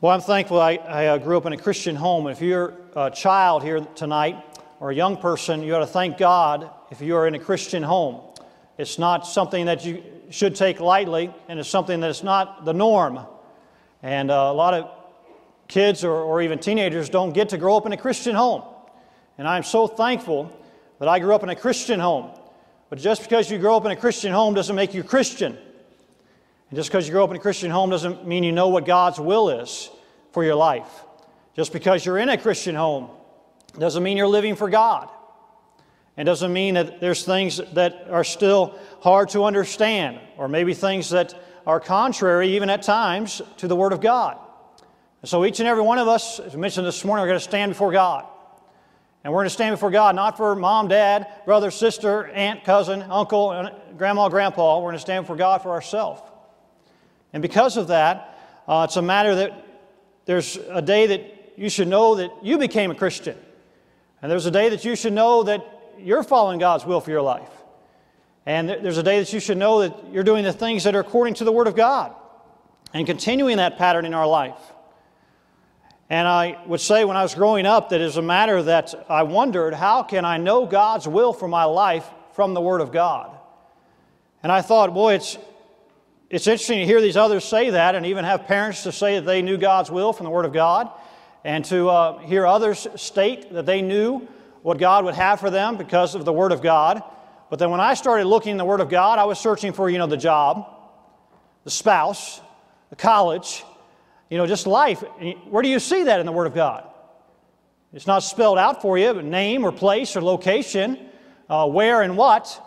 Well, I'm thankful I, I uh, grew up in a Christian home. If you're a child here tonight or a young person, you ought to thank God if you are in a Christian home. It's not something that you should take lightly, and it's something that's not the norm. And uh, a lot of kids or, or even teenagers don't get to grow up in a Christian home. And I'm so thankful that I grew up in a Christian home. But just because you grow up in a Christian home doesn't make you Christian. And just because you grow up in a Christian home doesn't mean you know what God's will is for your life. Just because you're in a Christian home doesn't mean you're living for God. It doesn't mean that there's things that are still hard to understand, or maybe things that are contrary, even at times, to the Word of God. And so each and every one of us, as I mentioned this morning, are going to stand before God. And we're going to stand before God not for mom, dad, brother, sister, aunt, cousin, uncle, grandma, grandpa. We're going to stand before God for ourselves. And because of that, uh, it's a matter that there's a day that you should know that you became a Christian. And there's a day that you should know that you're following God's will for your life. And there's a day that you should know that you're doing the things that are according to the Word of God and continuing that pattern in our life. And I would say when I was growing up that it's a matter that I wondered how can I know God's will for my life from the Word of God? And I thought, boy, it's, it's interesting to hear these others say that and even have parents to say that they knew God's will from the Word of God and to uh, hear others state that they knew what God would have for them because of the Word of God. But then when I started looking in the Word of God, I was searching for, you know, the job, the spouse, the college, you know, just life. Where do you see that in the Word of God? It's not spelled out for you, but name or place or location, uh, where and what.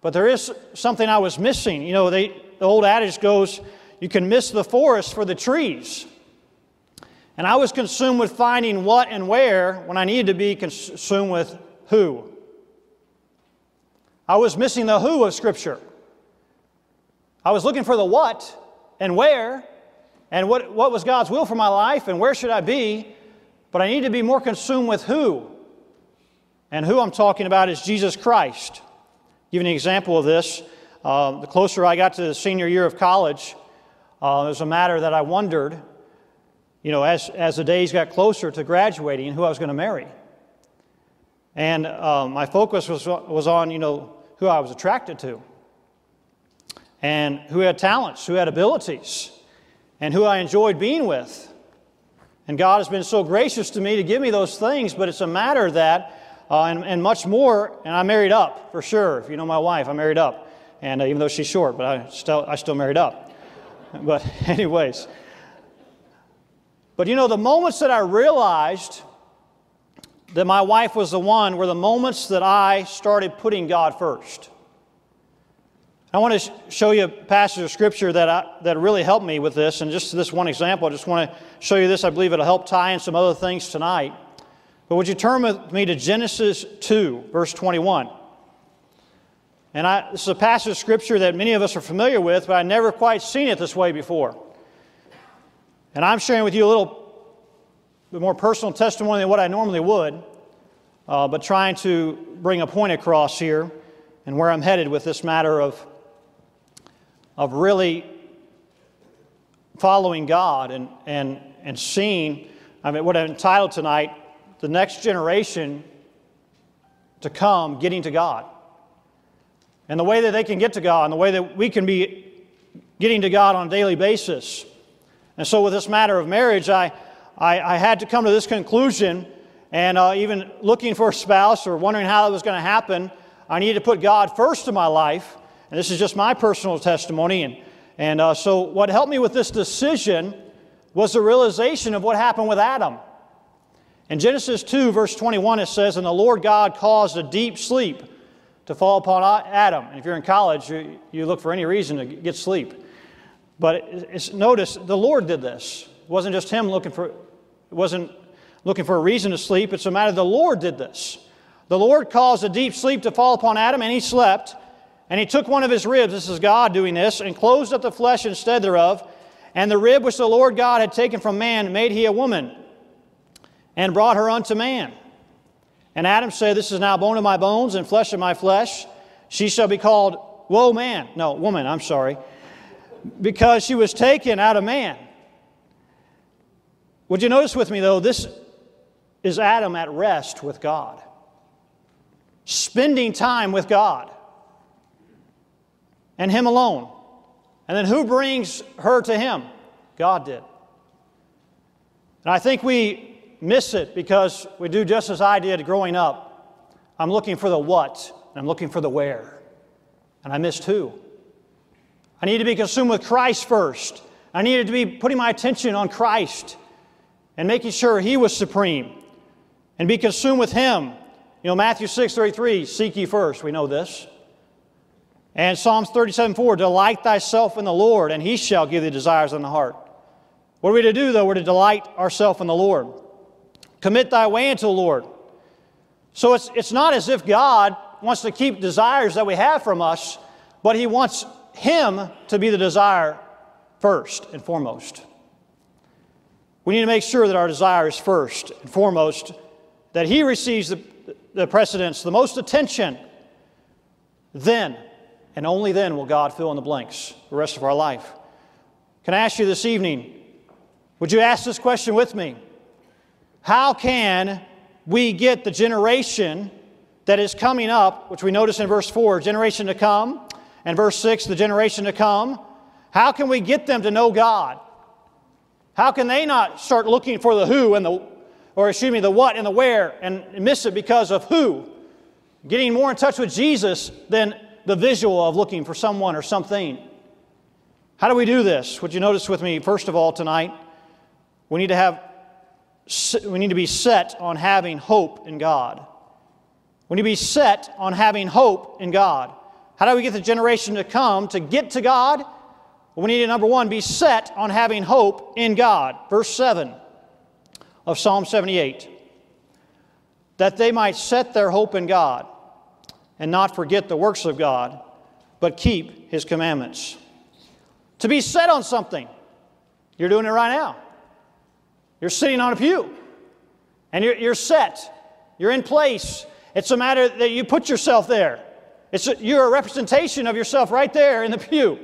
But there is something I was missing. You know, they, the old adage goes, you can miss the forest for the trees. And I was consumed with finding what and where when I needed to be consumed with who. I was missing the who of Scripture. I was looking for the what and where, and what, what was God's will for my life and where should I be, but I need to be more consumed with who. And who I'm talking about is Jesus Christ. Give an example of this. Uh, the closer I got to the senior year of college, uh, it was a matter that I wondered, you know, as, as the days got closer to graduating, who I was going to marry. And um, my focus was, was on, you know, who I was attracted to and who had talents, who had abilities and who I enjoyed being with. And God has been so gracious to me to give me those things, but it's a matter that, uh, and, and, much more, and I married up for sure. If you know my wife, I married up. And uh, even though she's short, but I still, I still married up. But, anyways. But you know, the moments that I realized that my wife was the one were the moments that I started putting God first. I want to show you a passage of scripture that, I, that really helped me with this. And just this one example, I just want to show you this. I believe it'll help tie in some other things tonight. But would you turn with me to Genesis 2, verse 21? And I, this is a passage of scripture that many of us are familiar with, but I've never quite seen it this way before. And I'm sharing with you a little bit more personal testimony than what I normally would, uh, but trying to bring a point across here and where I'm headed with this matter of of really following God and, and, and seeing, I mean, what I'm entitled tonight, the next generation to come getting to God. And the way that they can get to God, and the way that we can be getting to God on a daily basis. And so, with this matter of marriage, I, I, I had to come to this conclusion, and uh, even looking for a spouse or wondering how that was going to happen, I needed to put God first in my life and this is just my personal testimony. And, and uh, so, what helped me with this decision was the realization of what happened with Adam. In Genesis 2, verse 21, it says, And the Lord God caused a deep sleep to fall upon Adam. And if you're in college, you, you look for any reason to get sleep. But notice, the Lord did this. It wasn't just him looking for, it wasn't looking for a reason to sleep. It's a matter the Lord did this. The Lord caused a deep sleep to fall upon Adam, and he slept. And he took one of his ribs, this is God doing this, and closed up the flesh instead thereof. And the rib which the Lord God had taken from man made he a woman, and brought her unto man. And Adam said, This is now bone of my bones and flesh of my flesh. She shall be called Woe man. No, woman, I'm sorry. Because she was taken out of man. Would you notice with me, though, this is Adam at rest with God, spending time with God and Him alone. And then who brings her to Him? God did. And I think we miss it because we do just as I did growing up. I'm looking for the what, and I'm looking for the where. And I missed who. I need to be consumed with Christ first. I needed to be putting my attention on Christ and making sure He was supreme and be consumed with Him. You know, Matthew 6 33, seek ye first. We know this. And Psalms 37 4, delight thyself in the Lord, and He shall give thee desires in the heart. What are we to do, though? We're to delight ourselves in the Lord. Commit thy way unto the Lord. So it's, it's not as if God wants to keep desires that we have from us, but He wants Him to be the desire first and foremost. We need to make sure that our desire is first and foremost, that He receives the, the precedence, the most attention. Then, and only then, will God fill in the blanks the rest of our life. Can I ask you this evening, would you ask this question with me? How can we get the generation that is coming up, which we notice in verse 4, generation to come, and verse 6, the generation to come? How can we get them to know God? How can they not start looking for the who and the, or excuse me, the what and the where and miss it because of who? Getting more in touch with Jesus than the visual of looking for someone or something. How do we do this? Would you notice with me, first of all, tonight? We need to have we need to be set on having hope in God. We need to be set on having hope in God. How do we get the generation to come to get to God? Well, we need to, number one, be set on having hope in God. Verse 7 of Psalm 78 that they might set their hope in God and not forget the works of God, but keep His commandments. To be set on something, you're doing it right now. You're sitting on a pew and you're, you're set, you're in place. It's a matter that you put yourself there. It's a, you're a representation of yourself right there in the pew.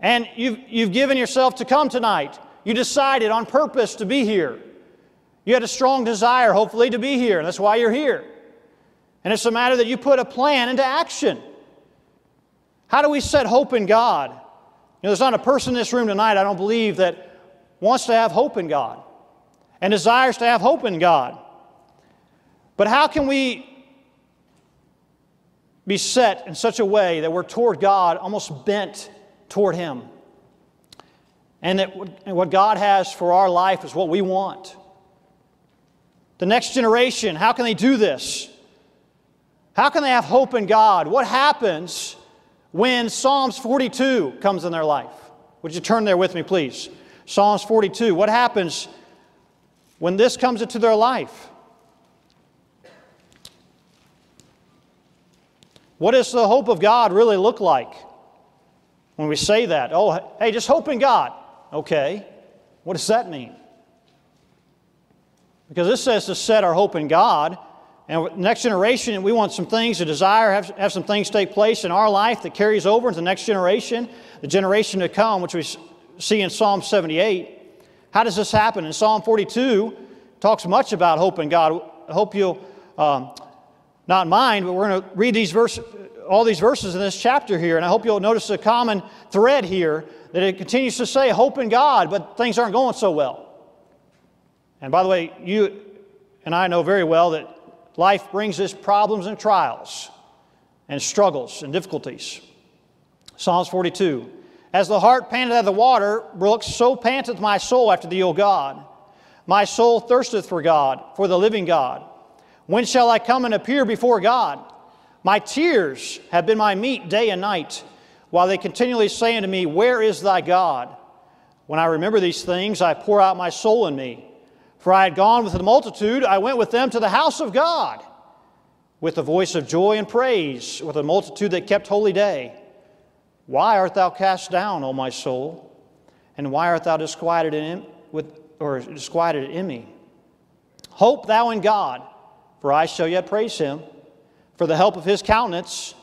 And you've, you've given yourself to come tonight. You decided on purpose to be here. You had a strong desire, hopefully, to be here, and that's why you're here. And it's a matter that you put a plan into action. How do we set hope in God? You know, there's not a person in this room tonight, I don't believe, that wants to have hope in God and desires to have hope in God. But how can we be set in such a way that we're toward God, almost bent toward Him? And that what God has for our life is what we want. The next generation, how can they do this? How can they have hope in God? What happens when Psalms 42 comes in their life? Would you turn there with me, please? Psalms 42. What happens when this comes into their life? What does the hope of God really look like when we say that? Oh, hey, just hope in God. Okay. What does that mean? Because this says to set our hope in God. And next generation, we want some things to desire, have, have some things take place in our life that carries over into the next generation, the generation to come, which we see in Psalm 78. How does this happen? In Psalm 42, talks much about hope in God. I hope you'll um, not mind, but we're going to read these verses, all these verses in this chapter here, and I hope you'll notice a common thread here that it continues to say hope in God, but things aren't going so well. And by the way, you and I know very well that life brings us problems and trials and struggles and difficulties. Psalms 42 as the hart panteth after the water brooks, so panteth my soul after thee, O God. My soul thirsteth for God, for the living God. When shall I come and appear before God? My tears have been my meat day and night, while they continually say unto me, Where is thy God? When I remember these things, I pour out my soul in me. For I had gone with the multitude, I went with them to the house of God, with the voice of joy and praise, with a multitude that kept holy day. Why art thou cast down, O my soul? And why art thou disquieted in, with, or disquieted in me? Hope thou in God, for I shall yet praise him for the help of his countenance.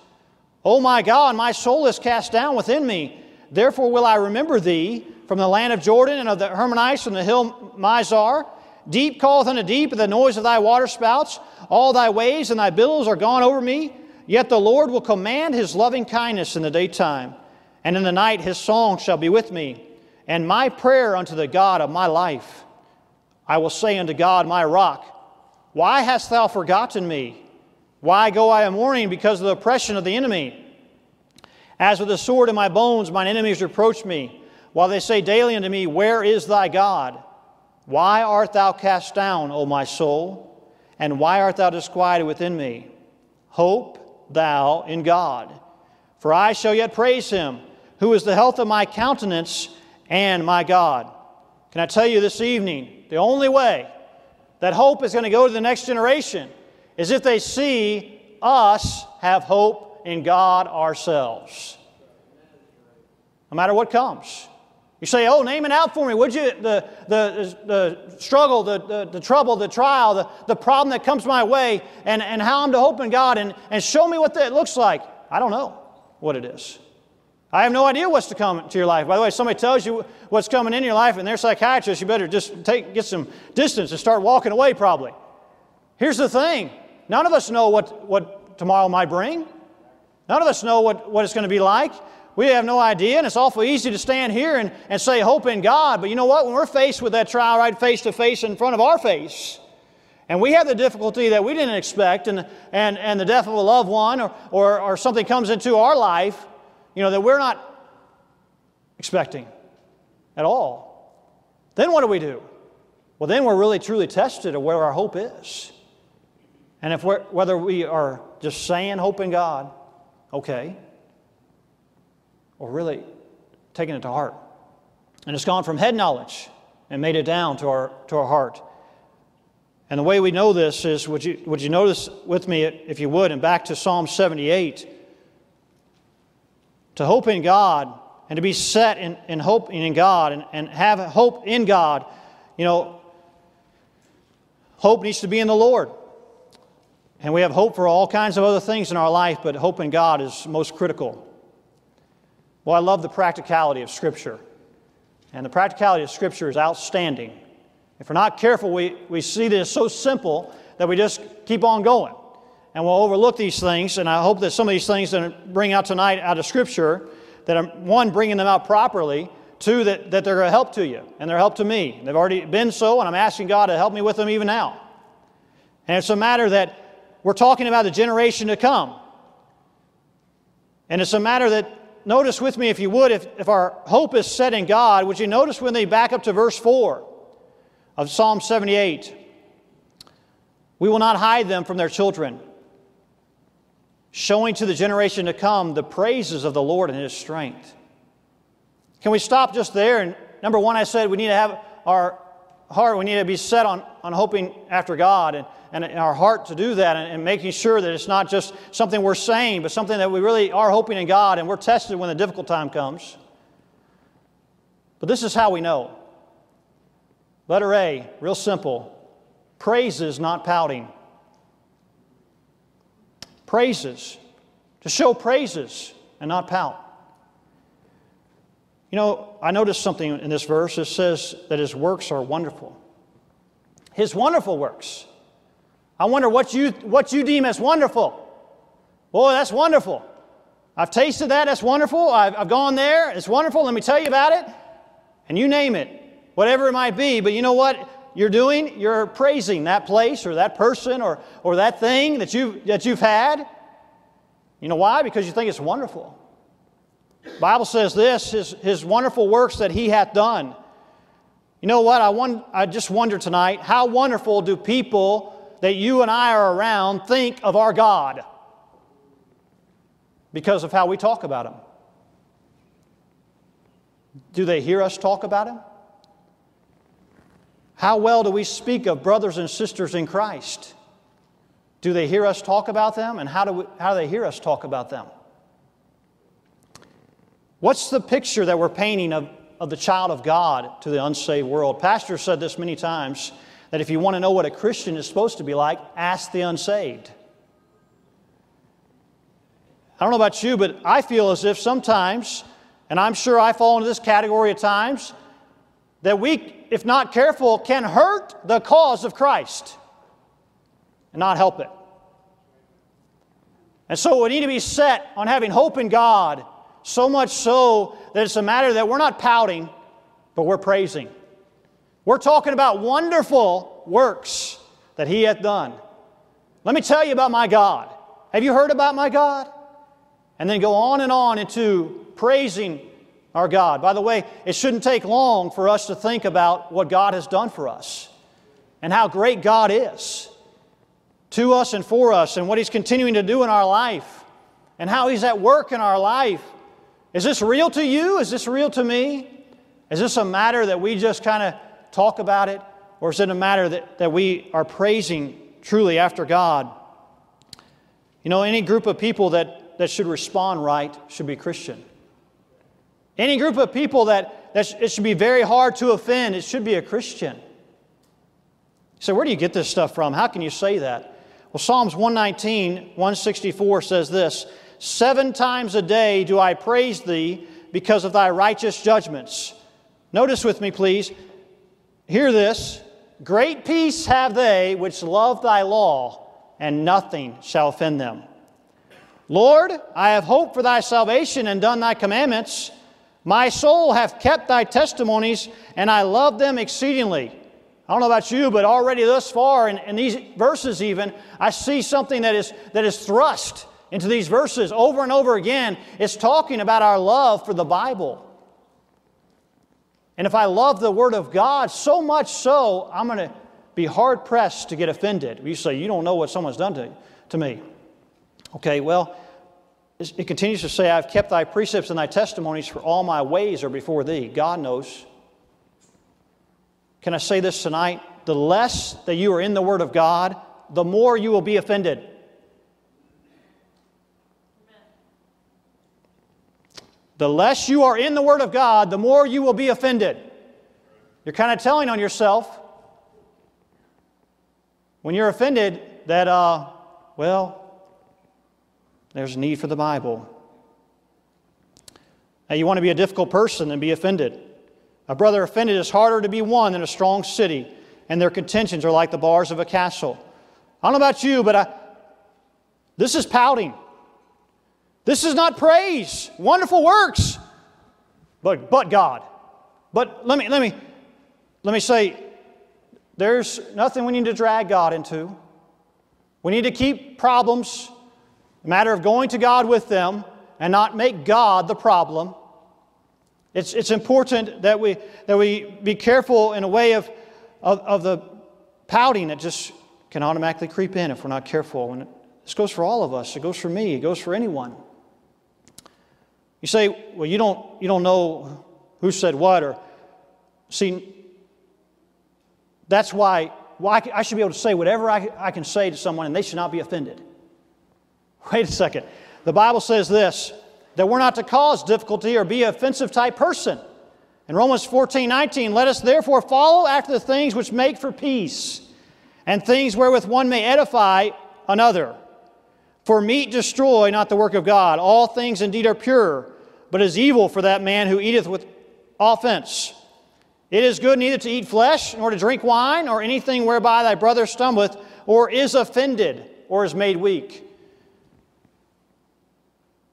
O my God, my soul is cast down within me. Therefore will I remember thee, from the land of Jordan and of the Hermonites from the hill Mizar. Deep calleth unto deep at the noise of thy waterspouts. All thy waves and thy billows are gone over me. Yet the Lord will command his loving kindness in the daytime, and in the night his song shall be with me, and my prayer unto the God of my life. I will say unto God, my rock, Why hast thou forgotten me? Why go I a mourning because of the oppression of the enemy? As with a sword in my bones, mine enemies reproach me, while they say daily unto me, Where is thy God? Why art thou cast down, O my soul? And why art thou disquieted within me? Hope thou in God, for I shall yet praise him, who is the health of my countenance and my God. Can I tell you this evening, the only way that hope is going to go to the next generation is if they see us have hope in God ourselves. No matter what comes. You say, oh, name it out for me. Would you, the, the, the struggle, the, the, the, trouble, the trial, the, the problem that comes my way, and, and how I'm to hope in God, and, and show me what that looks like. I don't know what it is. I have no idea what's to come to your life. By the way, somebody tells you what's coming in your life, and they're psychiatrists, you better just take, get some distance and start walking away, probably. Here's the thing none of us know what, what tomorrow might bring, none of us know what, what it's going to be like. We have no idea, and it's awful easy to stand here and, and say hope in God. But you know what? When we're faced with that trial right face to face in front of our face, and we have the difficulty that we didn't expect, and, and, and the death of a loved one, or, or, or something comes into our life, you know, that we're not expecting at all, then what do we do? Well, then we're really truly tested of where our hope is. And if whether we are just saying hope in God, okay, or really taking it to heart. And it's gone from head knowledge and made it down to our, to our heart. And the way we know this is would you, would you notice with me, if you would, and back to Psalm 78? To hope in God and to be set in, in hope in God and, and have hope in God, you know, hope needs to be in the Lord. And we have hope for all kinds of other things in our life, but hope in God is most critical. Well, I love the practicality of Scripture. And the practicality of Scripture is outstanding. If we're not careful, we, we see this so simple that we just keep on going. And we'll overlook these things. And I hope that some of these things that I bring out tonight out of Scripture, that I'm, one, bringing them out properly, two, that, that they're a help to you and they're a help to me. They've already been so, and I'm asking God to help me with them even now. And it's a matter that we're talking about the generation to come. And it's a matter that notice with me, if you would, if, if our hope is set in God, would you notice when they back up to verse 4 of Psalm 78? We will not hide them from their children, showing to the generation to come the praises of the Lord and His strength. Can we stop just there? And number one, I said we need to have our heart, we need to be set on, on hoping after God. And and in our heart to do that and, and making sure that it's not just something we're saying, but something that we really are hoping in God and we're tested when the difficult time comes. But this is how we know. Letter A, real simple praises, not pouting. Praises. To show praises and not pout. You know, I noticed something in this verse. It says that his works are wonderful. His wonderful works. I wonder what you, what you deem as wonderful. Boy, that's wonderful. I've tasted that, that's wonderful. I've, I've gone there, it's wonderful. Let me tell you about it. And you name it, whatever it might be. But you know what you're doing? You're praising that place or that person or, or that thing that, you, that you've had. You know why? Because you think it's wonderful. Bible says this his, his wonderful works that he hath done. You know what? I, won, I just wonder tonight how wonderful do people that you and I are around think of our God because of how we talk about Him. Do they hear us talk about Him? How well do we speak of brothers and sisters in Christ? Do they hear us talk about them? And how do, we, how do they hear us talk about them? What's the picture that we're painting of, of the child of God to the unsaved world? Pastor said this many times that if you want to know what a Christian is supposed to be like, ask the unsaved. I don't know about you, but I feel as if sometimes and I'm sure I fall into this category at times, that we, if not careful, can hurt the cause of Christ and not help it. And so we need to be set on having hope in God, so much so that it's a matter that we're not pouting, but we're praising. We're talking about wonderful works that He hath done. Let me tell you about my God. Have you heard about my God? And then go on and on into praising our God. By the way, it shouldn't take long for us to think about what God has done for us and how great God is to us and for us and what He's continuing to do in our life and how He's at work in our life. Is this real to you? Is this real to me? Is this a matter that we just kind of talk about it? Or is it a matter that, that we are praising truly after God? You know, any group of people that, that should respond right should be Christian. Any group of people that, that sh- it should be very hard to offend, it should be a Christian. So, where do you get this stuff from? How can you say that? Well, Psalms 119, 164 says this Seven times a day do I praise thee because of thy righteous judgments. Notice with me, please. Hear this Great peace have they which love thy law, and nothing shall offend them. Lord, I have hoped for thy salvation and done thy commandments. My soul hath kept thy testimonies, and I love them exceedingly. I don't know about you, but already thus far, in, in these verses even, I see something that is, that is thrust into these verses over and over again. It's talking about our love for the Bible. And if I love the Word of God so much so, I'm going to be hard pressed to get offended. You say, You don't know what someone's done to, to me. Okay, well, it continues to say, I've kept thy precepts and thy testimonies, for all my ways are before thee. God knows. Can I say this tonight? The less that you are in the Word of God, the more you will be offended. The less you are in the Word of God, the more you will be offended. You're kind of telling on yourself when you're offended that, uh, well, there's a need for the Bible. Now, you want to be a difficult person and be offended. A brother offended is harder to be won than a strong city, and their contentions are like the bars of a castle. I don't know about you, but I, this is pouting. This is not praise, wonderful works, but, but God. But let me, let, me, let me say, there's nothing we need to drag God into. We need to keep problems a matter of going to God with them and not make God the problem. It's, it's important that we, that we be careful in a way of, of, of the pouting that just can automatically creep in if we're not careful. And this goes for all of us, it goes for me, it goes for anyone. You say, well, you don't, you don't know who said what, or see, that's why, why I should be able to say whatever I, I can say to someone and they should not be offended. Wait a second. The Bible says this that we're not to cause difficulty or be an offensive type person. In Romans 14 19, let us therefore follow after the things which make for peace, and things wherewith one may edify another. For meat destroy not the work of God. All things indeed are pure, but is evil for that man who eateth with offense. It is good neither to eat flesh, nor to drink wine, or anything whereby thy brother stumbleth, or is offended, or is made weak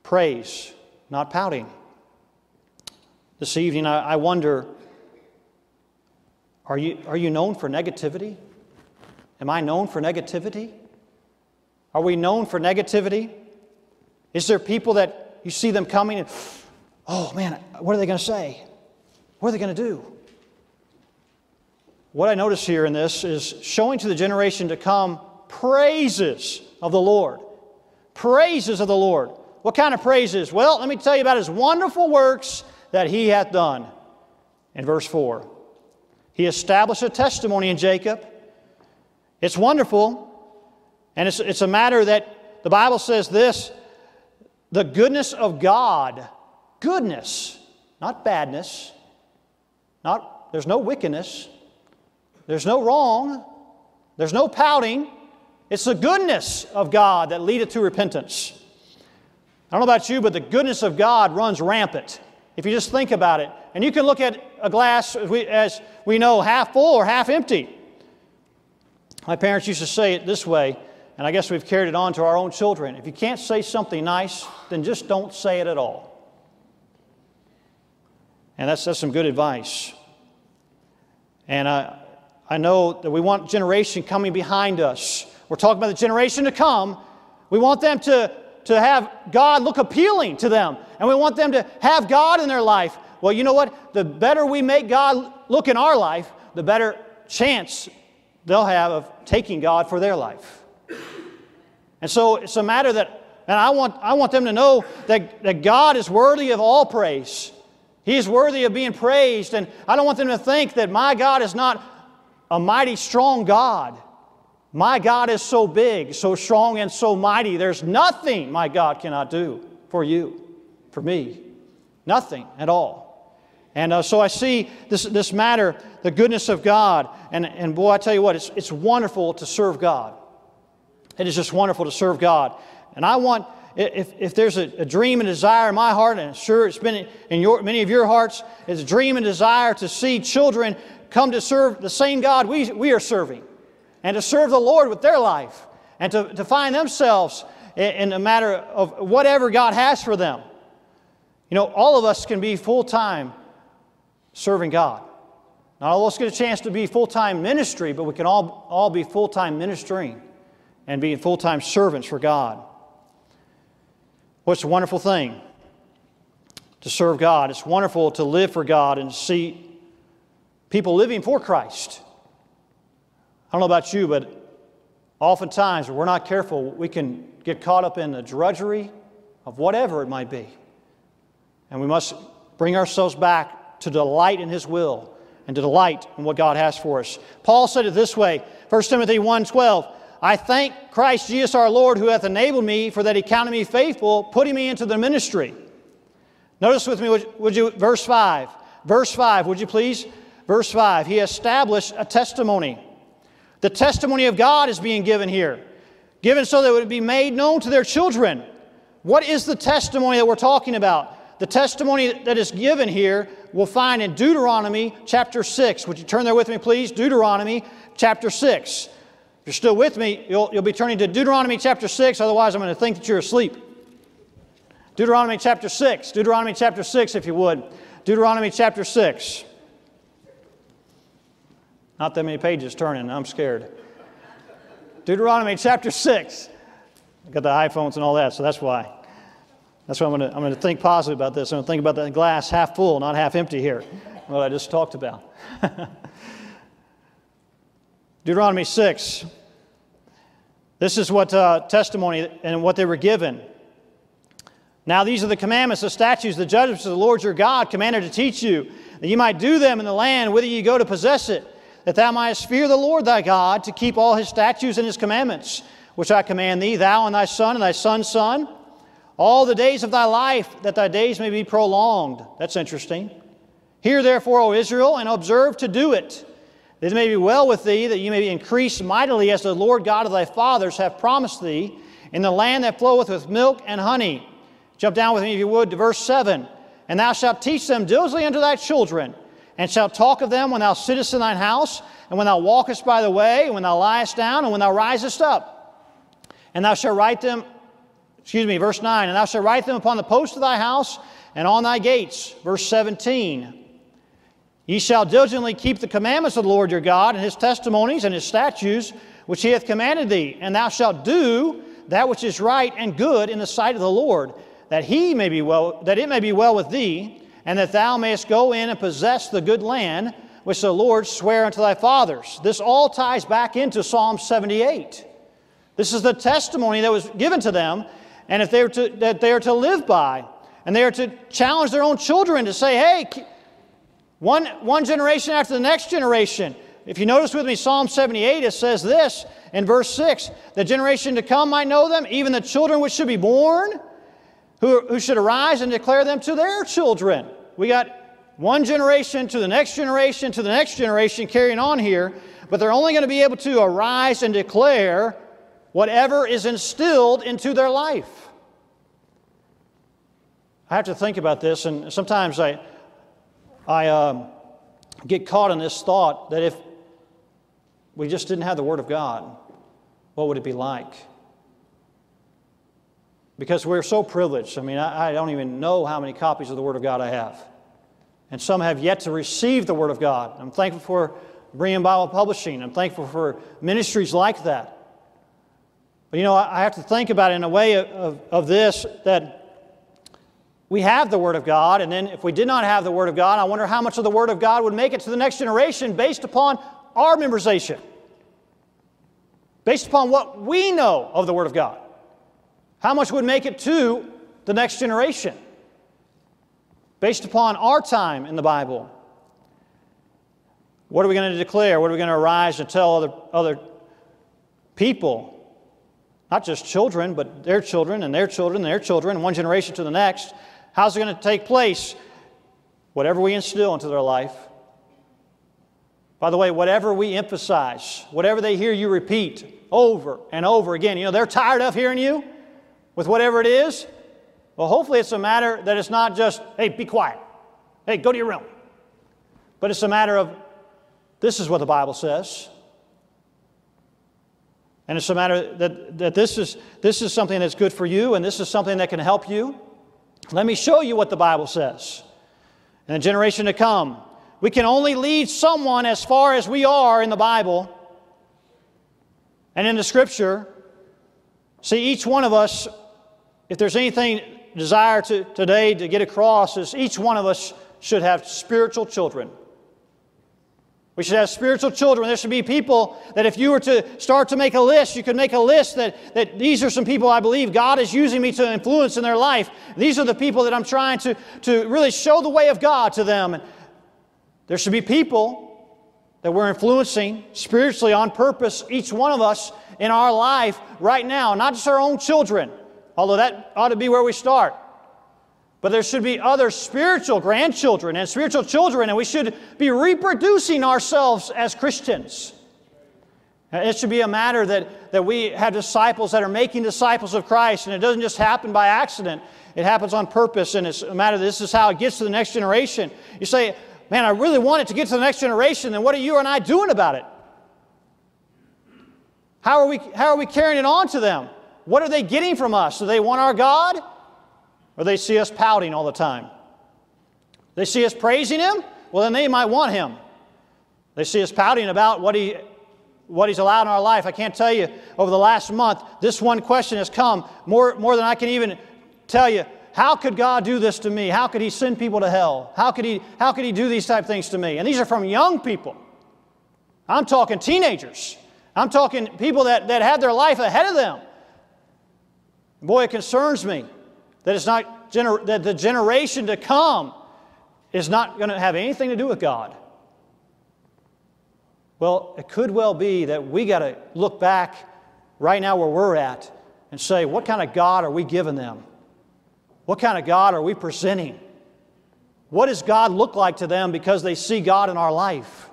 praise, not pouting. This evening, I, I wonder are you, are you known for negativity? Am I known for negativity? Are we known for negativity? Is there people that you see them coming and, oh man, what are they going to say? What are they going to do? What I notice here in this is showing to the generation to come praises of the Lord. Praises of the Lord. What kind of praises? Well, let me tell you about his wonderful works that he hath done. In verse 4, he established a testimony in Jacob. It's wonderful, and it's, it's a matter that the Bible says this the goodness of God, goodness, not badness, not, there's no wickedness, there's no wrong, there's no pouting. It's the goodness of God that leadeth to repentance. I don't know about you, but the goodness of God runs rampant. if you just think about it. And you can look at a glass, as we, as we know, half full or half empty. My parents used to say it this way, and I guess we've carried it on to our own children. If you can't say something nice, then just don't say it at all. And that's, that's some good advice. And I, I know that we want generation coming behind us. We're talking about the generation to come. We want them to, to have God look appealing to them, and we want them to have God in their life. Well, you know what? The better we make God look in our life, the better chance they'll have of taking God for their life. And so it's a matter that, and I want, I want them to know that, that God is worthy of all praise. He is worthy of being praised. And I don't want them to think that my God is not a mighty, strong God. My God is so big, so strong, and so mighty. There's nothing my God cannot do for you, for me. Nothing at all. And uh, so I see this, this matter, the goodness of God. And, and boy, I tell you what, it's, it's wonderful to serve God. It is just wonderful to serve God. And I want if, if there's a, a, dream and desire in my heart, and I'm sure it's been in your, many of your hearts, is a dream and desire to see children come to serve the same God we, we are serving, and to serve the Lord with their life, and to, to find themselves in, in a matter of whatever God has for them. You know, all of us can be full time serving God. Not all of us get a chance to be full time ministry, but we can all, all be full time ministering and being full time servants for God. What's a wonderful thing to serve God. It's wonderful to live for God and see people living for Christ. I don't know about you, but oftentimes, we're not careful, we can get caught up in the drudgery of whatever it might be. And we must bring ourselves back to delight in His will and to delight in what God has for us. Paul said it this way 1 Timothy 1 12. I thank Christ Jesus our Lord who hath enabled me for that he counted me faithful, putting me into the ministry. Notice with me, would, would you, verse 5. Verse 5, would you please? Verse 5. He established a testimony. The testimony of God is being given here, given so that it would be made known to their children. What is the testimony that we're talking about? The testimony that is given here we'll find in Deuteronomy chapter 6. Would you turn there with me, please? Deuteronomy chapter 6 you're still with me, you'll, you'll be turning to Deuteronomy chapter 6, otherwise, I'm going to think that you're asleep. Deuteronomy chapter 6. Deuteronomy chapter 6, if you would. Deuteronomy chapter 6. Not that many pages turning, I'm scared. Deuteronomy chapter 6. I've got the iPhones and all that, so that's why. That's why I'm going to, I'm going to think positive about this. I'm going to think about the glass half full, not half empty here, what I just talked about. Deuteronomy 6. This is what uh, testimony and what they were given. Now, these are the commandments, the statutes, the judgments of the Lord your God commanded to teach you, that you might do them in the land whither you go to possess it, that thou mightest fear the Lord thy God, to keep all his statutes and his commandments, which I command thee, thou and thy son and thy son's son, all the days of thy life, that thy days may be prolonged. That's interesting. Hear therefore, O Israel, and observe to do it it may be well with thee, that you may be increased mightily as the Lord God of thy fathers have promised thee, in the land that floweth with milk and honey. Jump down with me, if you would, to verse 7. And thou shalt teach them diligently unto thy children, and shalt talk of them when thou sittest in thine house, and when thou walkest by the way, and when thou liest down, and when thou risest up. And thou shalt write them, excuse me, verse 9, and thou shalt write them upon the posts of thy house and on thy gates. Verse 17. Ye shall diligently keep the commandments of the Lord your God and his testimonies and his statutes, which he hath commanded thee, and thou shalt do that which is right and good in the sight of the Lord, that he may be well, that it may be well with thee, and that thou mayest go in and possess the good land which the Lord sware unto thy fathers. This all ties back into Psalm 78. This is the testimony that was given to them, and if they to, that they are to live by, and they are to challenge their own children to say, hey, one, one generation after the next generation. If you notice with me, Psalm 78, it says this in verse 6 The generation to come might know them, even the children which should be born, who, who should arise and declare them to their children. We got one generation to the next generation to the next generation carrying on here, but they're only going to be able to arise and declare whatever is instilled into their life. I have to think about this, and sometimes I, I um, get caught in this thought that if we just didn't have the Word of God, what would it be like? Because we're so privileged. I mean, I, I don't even know how many copies of the Word of God I have. And some have yet to receive the Word of God. I'm thankful for Berean Bible Publishing. I'm thankful for ministries like that. But you know, I have to think about it in a way of, of, of this that we have the Word of God, and then if we did not have the Word of God, I wonder how much of the Word of God would make it to the next generation based upon our memorization, based upon what we know of the Word of God. How much would make it to the next generation based upon our time in the Bible? What are we going to declare? What are we going to arise and tell other, other people? Not just children, but their children and their children and their children, one generation to the next. How's it going to take place? Whatever we instill into their life. By the way, whatever we emphasize, whatever they hear you repeat over and over again, you know, they're tired of hearing you with whatever it is. Well, hopefully it's a matter that it's not just, hey, be quiet. Hey, go to your room. But it's a matter of, this is what the Bible says. And it's a matter that, that this, is, this is something that's good for you and this is something that can help you. Let me show you what the Bible says. In the generation to come, we can only lead someone as far as we are in the Bible and in the Scripture. See, each one of us, if there's anything desire to, today to get across, is each one of us should have spiritual children. We should have spiritual children. There should be people that if you were to start to make a list, you could make a list that, that these are some people I believe God is using me to influence in their life. These are the people that I'm trying to, to really show the way of God to them. There should be people that we're influencing spiritually on purpose, each one of us in our life right now, not just our own children, although that ought to be where we start. But there should be other spiritual grandchildren and spiritual children, and we should be reproducing ourselves as Christians. Uh, it should be a matter that, that we have disciples that are making disciples of Christ, and it doesn't just happen by accident. It happens on purpose, and it's a matter this is how it gets to the next generation. You say, Man, I really want it to get to the next generation, then what are you and I doing about it? How are we, how are we carrying it on to them? What are they getting from us? Do they want our God? Or they see us pouting all the time. They see us praising Him? Well, then they might want Him. They see us pouting about what, he, what He's allowed in our life. I can't tell you, over the last month, this one question has come more, more than I can even tell you. How could God do this to me? How could He send people to hell? How could He, how could he do these type of things to me? And these are from young people. I'm talking teenagers. I'm talking people that, that had their life ahead of them. Boy, it concerns me that it's not gener- that the generation to come is not going to have anything to do with God. Well, it could well be that we got to look back right now where we're at and say, what kind of God are we giving them? What kind of God are we presenting? What does God look like to them because they see God in our life?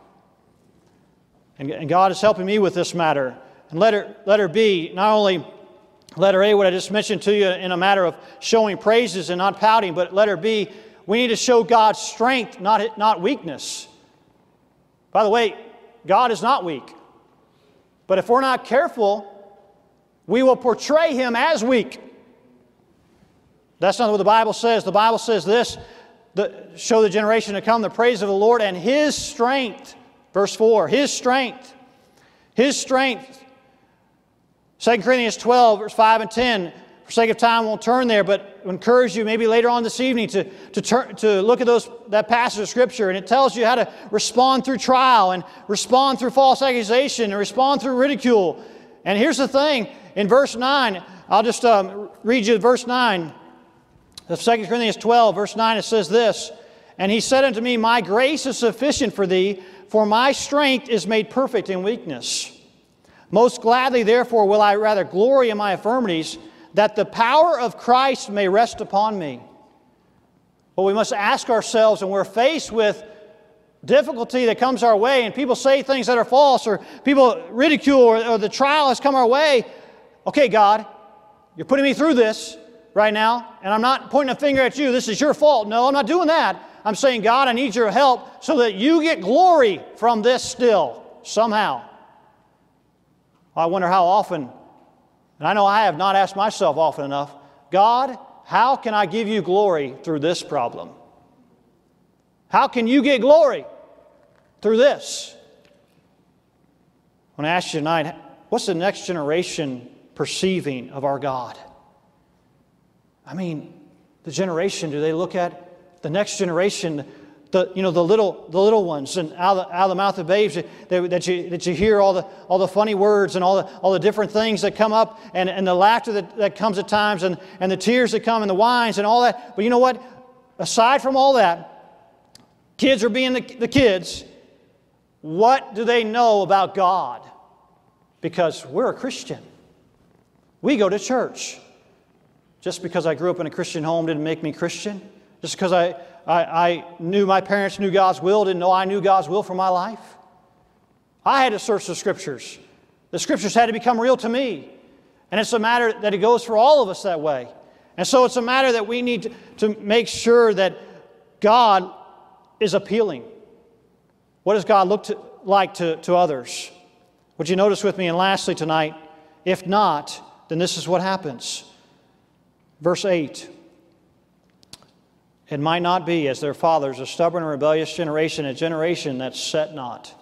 And, and God is helping me with this matter. And let her, let her be not only Letter A, what I just mentioned to you in a matter of showing praises and not pouting, but letter B, we need to show God's strength, not, not weakness. By the way, God is not weak. But if we're not careful, we will portray him as weak. That's not what the Bible says. The Bible says this the, show the generation to come the praise of the Lord and his strength. Verse 4 His strength. His strength 2 Corinthians 12, verse 5 and 10. For sake of time, won't turn there, but encourage you maybe later on this evening to, to, turn, to look at those, that passage of Scripture, and it tells you how to respond through trial and respond through false accusation and respond through ridicule. And here's the thing in verse 9, I'll just um, read you verse 9 of 2 Corinthians 12, verse 9, it says this And he said unto me, My grace is sufficient for thee, for my strength is made perfect in weakness. Most gladly, therefore, will I rather glory in my infirmities, that the power of Christ may rest upon me. But we must ask ourselves, and we're faced with difficulty that comes our way, and people say things that are false, or people ridicule, or, or the trial has come our way. Okay, God, you're putting me through this. right now, and I'm not pointing a finger at you, this is your fault. No, I'm not doing that. I'm saying, God, I need your help so that you get glory from this still, somehow. I wonder how often, and I know I have not asked myself often enough, God, how can I give you glory through this problem? How can you get glory through this? I want to ask you tonight, what's the next generation perceiving of our God? I mean, the generation, do they look at the next generation, the, you know, the little, the little ones, and out of, the, out of the mouth of babes, that, that, you, that you hear all the, all the funny words and all the, all the different things that come up, and, and the laughter that, that comes at times, and, and the tears that come, and the whines, and all that. But you know what? Aside from all that, kids are being the, the kids. What do they know about God? Because we're a Christian. We go to church. Just because I grew up in a Christian home didn't make me Christian. Just because I, I, I, knew my parents knew God's will didn't know I knew God's will for my life. I had to search the scriptures. The scriptures had to become real to me. And it's a matter that it goes for all of us that way. And so it's a matter that we need to, to make sure that God is appealing. What does God look to, like to, to others? Would you notice with me? And lastly, tonight, if not, then this is what happens. Verse 8 It might not be as their fathers, a stubborn and rebellious generation, a generation that's set not.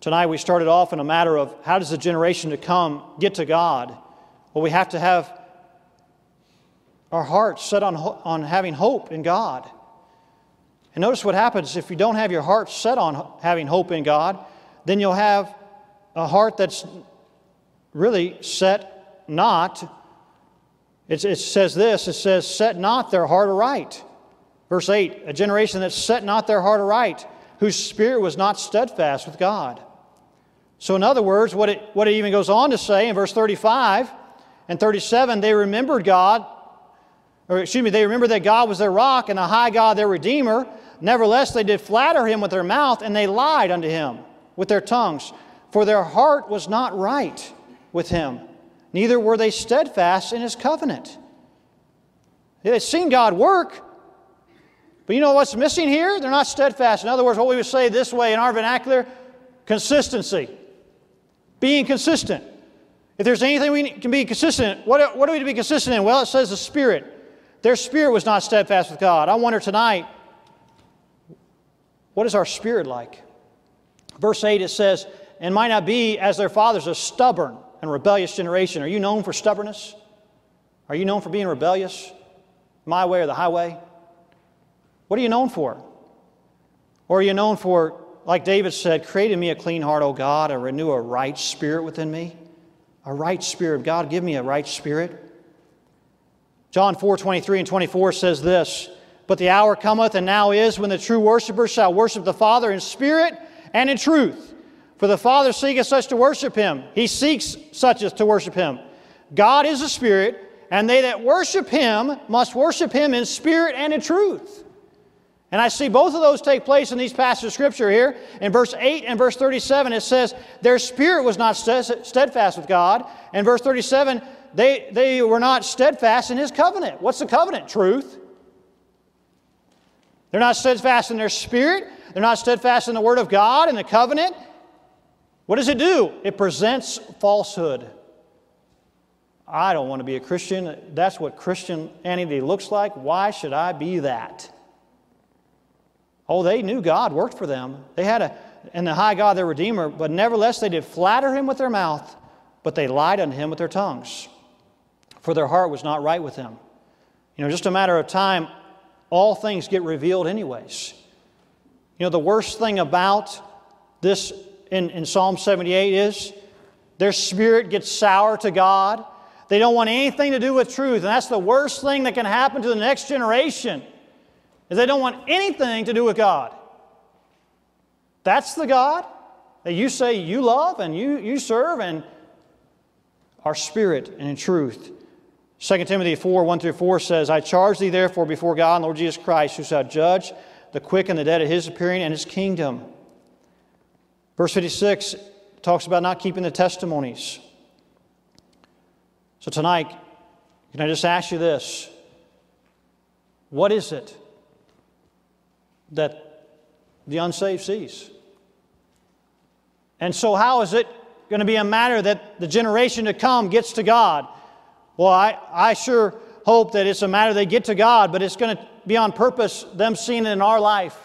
Tonight we started off in a matter of how does the generation to come get to God? Well, we have to have our hearts set on, on having hope in God. And notice what happens if you don't have your heart set on having hope in God, then you'll have a heart that's really set not it, it says this it says, Set not their heart aright. Verse 8 A generation that set not their heart aright, whose spirit was not steadfast with God. So, in other words, what it, what it even goes on to say in verse 35 and 37, they remembered God, or excuse me, they remembered that God was their rock and the high God their Redeemer. Nevertheless, they did flatter him with their mouth, and they lied unto him with their tongues, for their heart was not right with him neither were they steadfast in his covenant. They'd seen God work, but you know what's missing here? They're not steadfast. In other words, what we would say this way in our vernacular consistency. Being consistent. If there's anything we can be consistent, what, what are we to be consistent in? Well, it says the Spirit. Their spirit was not steadfast with God. I wonder tonight, what is our spirit like? Verse 8 it says, and might not be as their fathers, are stubborn and rebellious generation. Are you known for stubbornness? Are you known for being rebellious? My way or the highway? What are you known for? Or are you known for, like David said, create in me a clean heart, O God, and renew a right spirit within me? A right spirit. God, give me a right spirit. John 4 23 and 24 says this But the hour cometh, and now is, when the true worshippers shall worship the Father in spirit and in truth. For the Father seeketh such to worship him. He seeks such as to worship him. God is a spirit, and they that worship him must worship him in spirit and in truth. And I see both of those take place in these passages of Scripture here. In verse 8 and verse 37, it says, Their spirit was not steadfast with God. And verse 37, they, they were not steadfast in his covenant. What's the covenant? Truth. They're not steadfast in their spirit. They're not steadfast in the Word of God and the covenant. What does it do? It presents falsehood. I don't want to be a Christian. That's what Christianity looks like. Why should I be that? Oh, they knew God worked for them. They had a, and the high God, their Redeemer, but nevertheless they did flatter him with their mouth, but they lied unto him with their tongues, for their heart was not right with him. You know, just a matter of time, all things get revealed, anyways. You know, the worst thing about this in, in Psalm 78 is their spirit gets sour to God. They don't want anything to do with truth. And that's the worst thing that can happen to the next generation is they don't want anything to do with God. That's the God that you say you love and you, you serve and our spirit and in truth. 2 Timothy 4 1 through 4 says, I charge thee therefore before God and Lord Jesus Christ, who shall judge the quick and the dead at his appearing and his kingdom. Verse 56 talks about not keeping the testimonies. So tonight, Can I just ask you this? What is it that the unsaved sees? And so, how is it going to be a matter that the generation to come gets to God? Well, I, I sure hope that it's a matter they get to God, but it's going to be on purpose, them seeing it in our life.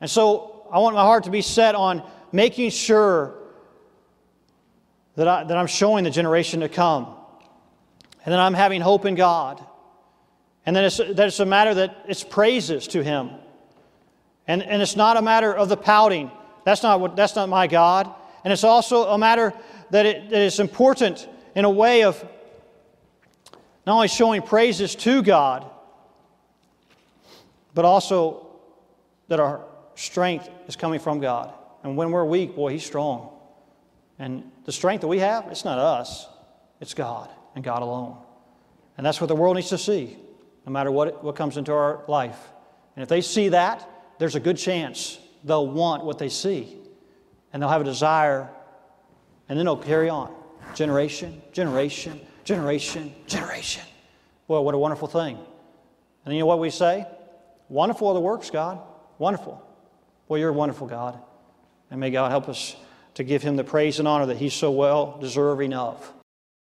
And so, I want my heart to be set on making sure that, I, that I'm showing the generation to come and that I'm having hope in God. And that it's, that it's a matter that it's praises to Him. And, and it's not a matter of the pouting. That's not, what, that's not my God. And it's also a matter that, it, important in a way of not only showing praises to God, but also that our strength is coming from God. And when we're weak, boy, He's strong. And the strength that we have, it's not us, it's God and God alone. And that's what the world needs to see, no matter what, what comes into our life. And if they see that, there's a good chance they'll want what they see. And they'll have a desire, and then they'll carry on. Generation, generation, generation, generation. Well, what a wonderful thing. And you know what we say? Wonderful are the works, God. Wonderful. Well, you're a wonderful God. And may God help us to give him the praise and honor that he's so well deserving of.